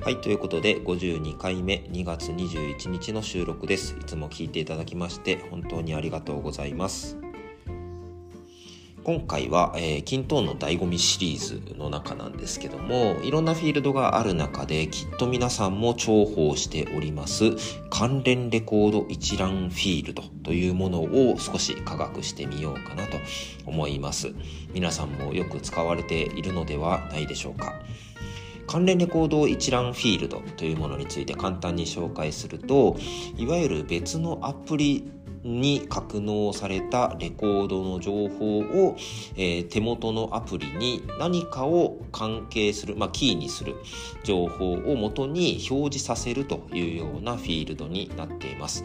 はい、ということで52回目2月21日の収録です。いつも聞いていただきまして本当にありがとうございます。今回は、えー、キントーンの醍醐味シリーズの中なんですけども、いろんなフィールドがある中で、きっと皆さんも重宝しております、関連レコード一覧フィールドというものを少し科学してみようかなと思います。皆さんもよく使われているのではないでしょうか。関連レコード一覧フィールドというものについて簡単に紹介するといわゆる別のアプリに格納されたレコードの情報を、えー、手元のアプリに何かを関係する、まあ、キーにする情報を元に表示させるというようなフィールドになっています。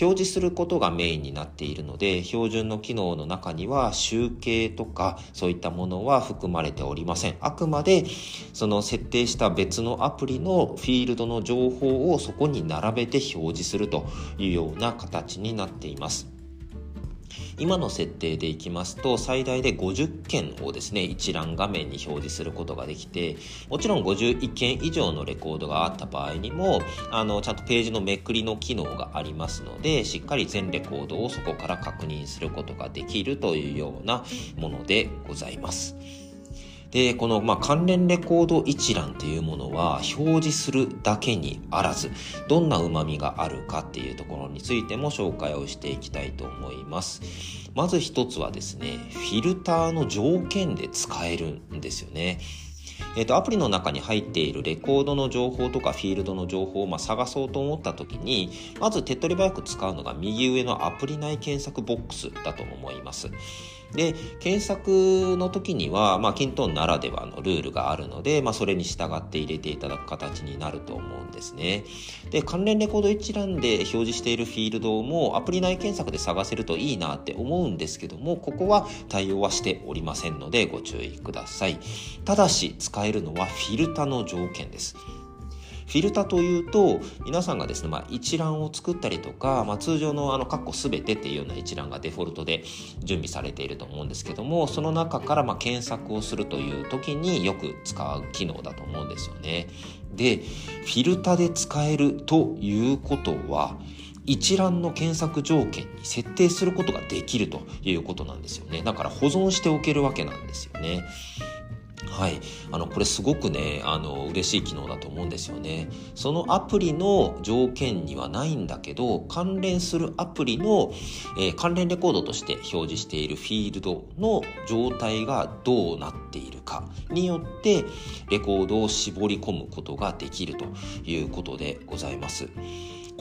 表示することがメインになっているので標準の機能の中には集計とかそういったものは含まれておりません。あくまでその設定した別のアプリのフィールドの情報をそこに並べて表示するというような形になっています。今の設定でいきますと最大で50件をですね一覧画面に表示することができてもちろん51件以上のレコードがあった場合にもあのちゃんとページのめくりの機能がありますのでしっかり全レコードをそこから確認することができるというようなものでございます。で、この、まあ、関連レコード一覧っていうものは表示するだけにあらず、どんな旨味があるかっていうところについても紹介をしていきたいと思います。まず一つはですね、フィルターの条件で使えるんですよね。えっ、ー、と、アプリの中に入っているレコードの情報とかフィールドの情報をまあ探そうと思った時に、まず手っ取り早く使うのが右上のアプリ内検索ボックスだと思います。で、検索の時には、まあ、キントンならではのルールがあるので、まあ、それに従って入れていただく形になると思うんですね。で、関連レコード一覧で表示しているフィールドもアプリ内検索で探せるといいなって思うんですけども、ここは対応はしておりませんのでご注意ください。ただし、使えるのはフィルタの条件です。フィルタというと皆さんがですね、まあ、一覧を作ったりとか、まあ、通常のあの括弧すべてっていうような一覧がデフォルトで準備されていると思うんですけどもその中からま検索をするという時によく使う機能だと思うんですよね。でフィルタで使えるということは一覧の検索条件に設定することができるということなんですよね。だから保存しておけるわけなんですよね。はい。あの、これすごくね、あの、嬉しい機能だと思うんですよね。そのアプリの条件にはないんだけど、関連するアプリの、えー、関連レコードとして表示しているフィールドの状態がどうなっているかによって、レコードを絞り込むことができるということでございます。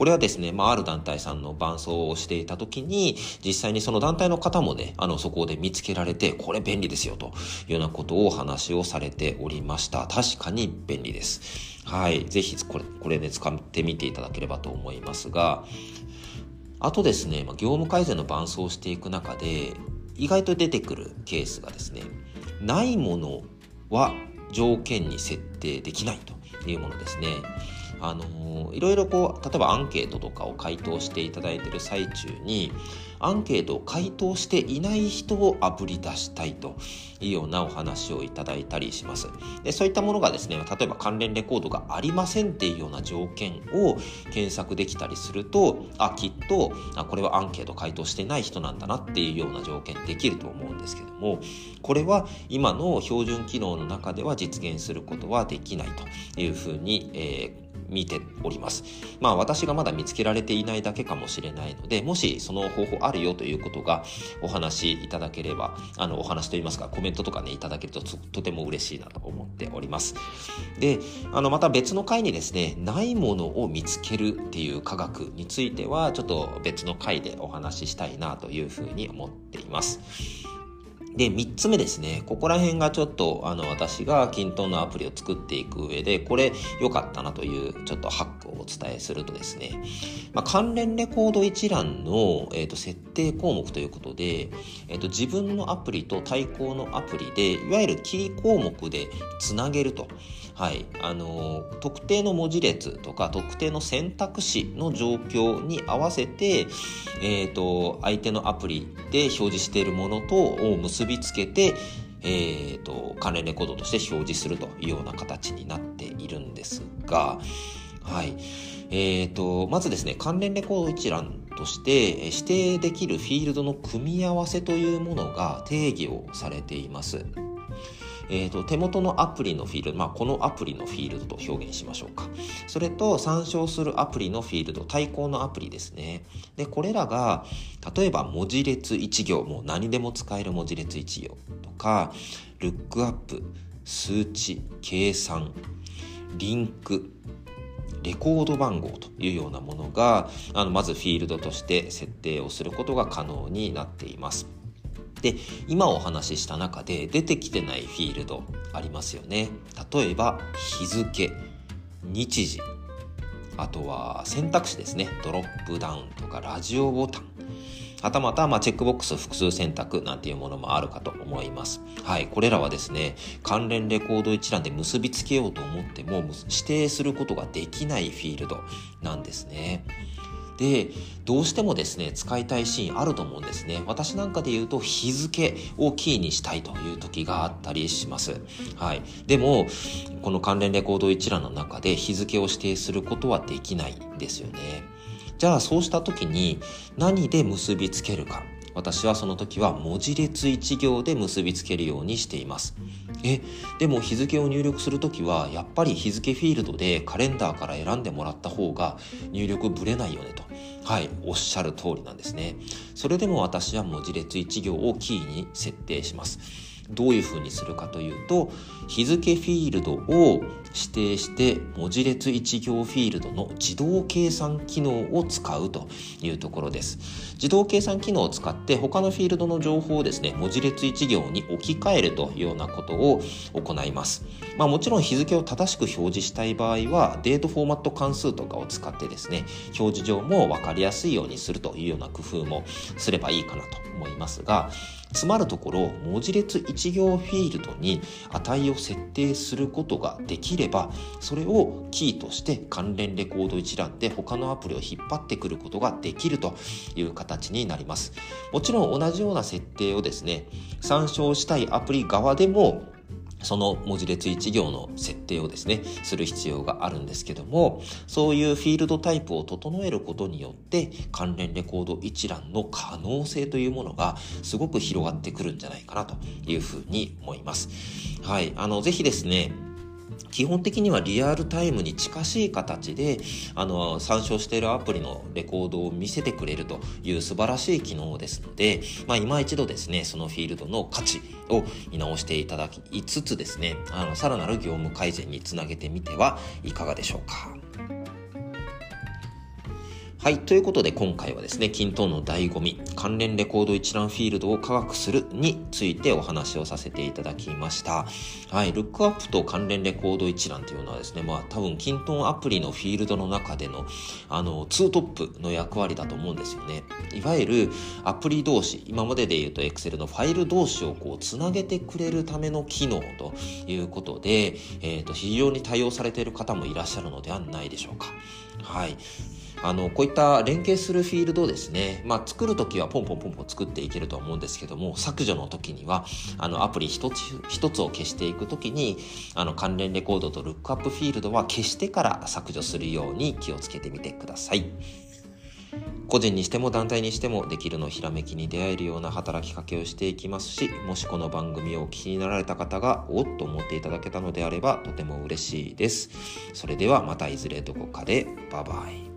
これはですね、まあ、ある団体さんの伴走をしていた時に、実際にその団体の方もね、あの、そこで見つけられて、これ便利ですよ、というようなことをお話をされておりました。確かに便利です。はい。ぜひ、これ、これね、使ってみていただければと思いますが、あとですね、まあ、業務改善の伴走をしていく中で、意外と出てくるケースがですね、ないものは条件に設定できないというものですね。あのいろいろこう例えばアンケートとかを回答していただいてる最中にアンケートを回答していない人をあぶり出したいというようなお話をいただいたりします。でそういったものがですね、例えば関連レコードがありませんっていうような条件を検索できたりすると、あ、きっと、あこれはアンケート回答してない人なんだなっていうような条件できると思うんですけども、これは今の標準機能の中では実現することはできないというふうに、えー見ております。まあ私がまだ見つけられていないだけかもしれないので、もしその方法あるよということがお話しいただければ、あのお話といいますかコメントとかねいただけるととても嬉しいなと思っております。で、あのまた別の回にですね、ないものを見つけるっていう科学についてはちょっと別の回でお話ししたいなというふうに思っています。で、3つ目ですね。ここら辺がちょっと、あの、私がキントンのアプリを作っていく上で、これ良かったなという、ちょっとハックをお伝えするとですね、まあ、関連レコード一覧の、えっ、ー、と、設定項目ということで、えっ、ー、と、自分のアプリと対抗のアプリで、いわゆるキー項目でつなげると。はい。あの、特定の文字列とか、特定の選択肢の状況に合わせて、えっ、と、相手のアプリで表示しているものとを結結びつけて、えーと、関連レコードとして表示するというような形になっているんですが、はいえーと、まずですね関連レコード一覧として指定できるフィールドの組み合わせというものが定義をされています。えーと、手元のアプリのフィールド、まあ、このアプリのフィールドと表現しましょうか。それと参照するアプリのフィールド、対抗のアプリですね。で、これらが、例えば文字列1行、もう何でも使える文字列1行とか、ルックアップ、数値、計算、リンク、レコード番号というようなものがあのまずフィールドとして設定をすることが可能になっています。で今お話しした中で出てきてないフィールドありますよね例えば日付日時あとは選択肢ですねドロップダウンとかラジオボタンはたまた、まあ、チェックボックス複数選択なんていうものもあるかと思います。はい。これらはですね、関連レコード一覧で結びつけようと思っても、指定することができないフィールドなんですね。でどうしてもですね使いたいシーンあると思うんですね。私なんかで言うと日付をキーにしたいという時があったりします。はい。でもこの関連レコード一覧の中で日付を指定することはできないんですよね。じゃあそうした時に何で結びつけるか。私はその時は文字列1行で結びつけるようにしています。えでも日付を入力する時はやっぱり日付フィールドでカレンダーから選んでもらった方が入力ぶれないよねと。はいおっしゃる通りなんですね。それでも私は文字列1行をキーに設定します。どういうふうにするかというと日付フィールドを指定して文字列1行フィールドの自動計算機能を使うというところです。自動計算機能を使って他のフィールドの情報をですね文字列1行に置き換えるというようなことを行います。まあもちろん日付を正しく表示したい場合はデートフォーマット関数とかを使ってですね表示上も分かりやすいようにするというような工夫もすればいいかなと思いますがつまるところ文字列1行フィールドに値を設定することができればそれをキーとして関連レコード一覧で他のアプリを引っ張ってくることができるという形になります。もちろん同じような設定をですね参照したいアプリ側でもその文字列1行の設定をですね、する必要があるんですけども、そういうフィールドタイプを整えることによって、関連レコード一覧の可能性というものがすごく広がってくるんじゃないかなというふうに思います。はい。あの、ぜひですね、基本的にはリアルタイムに近しい形であの参照しているアプリのレコードを見せてくれるという素晴らしい機能ですので、まあ、今一度ですねそのフィールドの価値を見直していただきつつですねあのさらなる業務改善につなげてみてはいかがでしょうか。はい。ということで今回はですね、均等の醍醐味、関連レコード一覧フィールドを科学するについてお話をさせていただきました。はい。ルックアップと関連レコード一覧というのはですね、まあ多分均等アプリのフィールドの中での、あの、ツートップの役割だと思うんですよね。いわゆるアプリ同士、今までで言うと Excel のファイル同士をこうつなげてくれるための機能ということで、えっ、ー、と、非常に多用されている方もいらっしゃるのではないでしょうか。はい。あの、こういった連携するフィールドですね、まあ、作るときはポンポンポンポン作っていけると思うんですけども、削除の時には、あの、アプリ一つ一つを消していくときに、あの、関連レコードとルックアップフィールドは消してから削除するように気をつけてみてください。個人にしても団体にしてもできるのひらめきに出会えるような働きかけをしていきますしもしこの番組をお聞きになられた方がおっと思っていただけたのであればとても嬉しいですそれではまたいずれどこかでバイバイ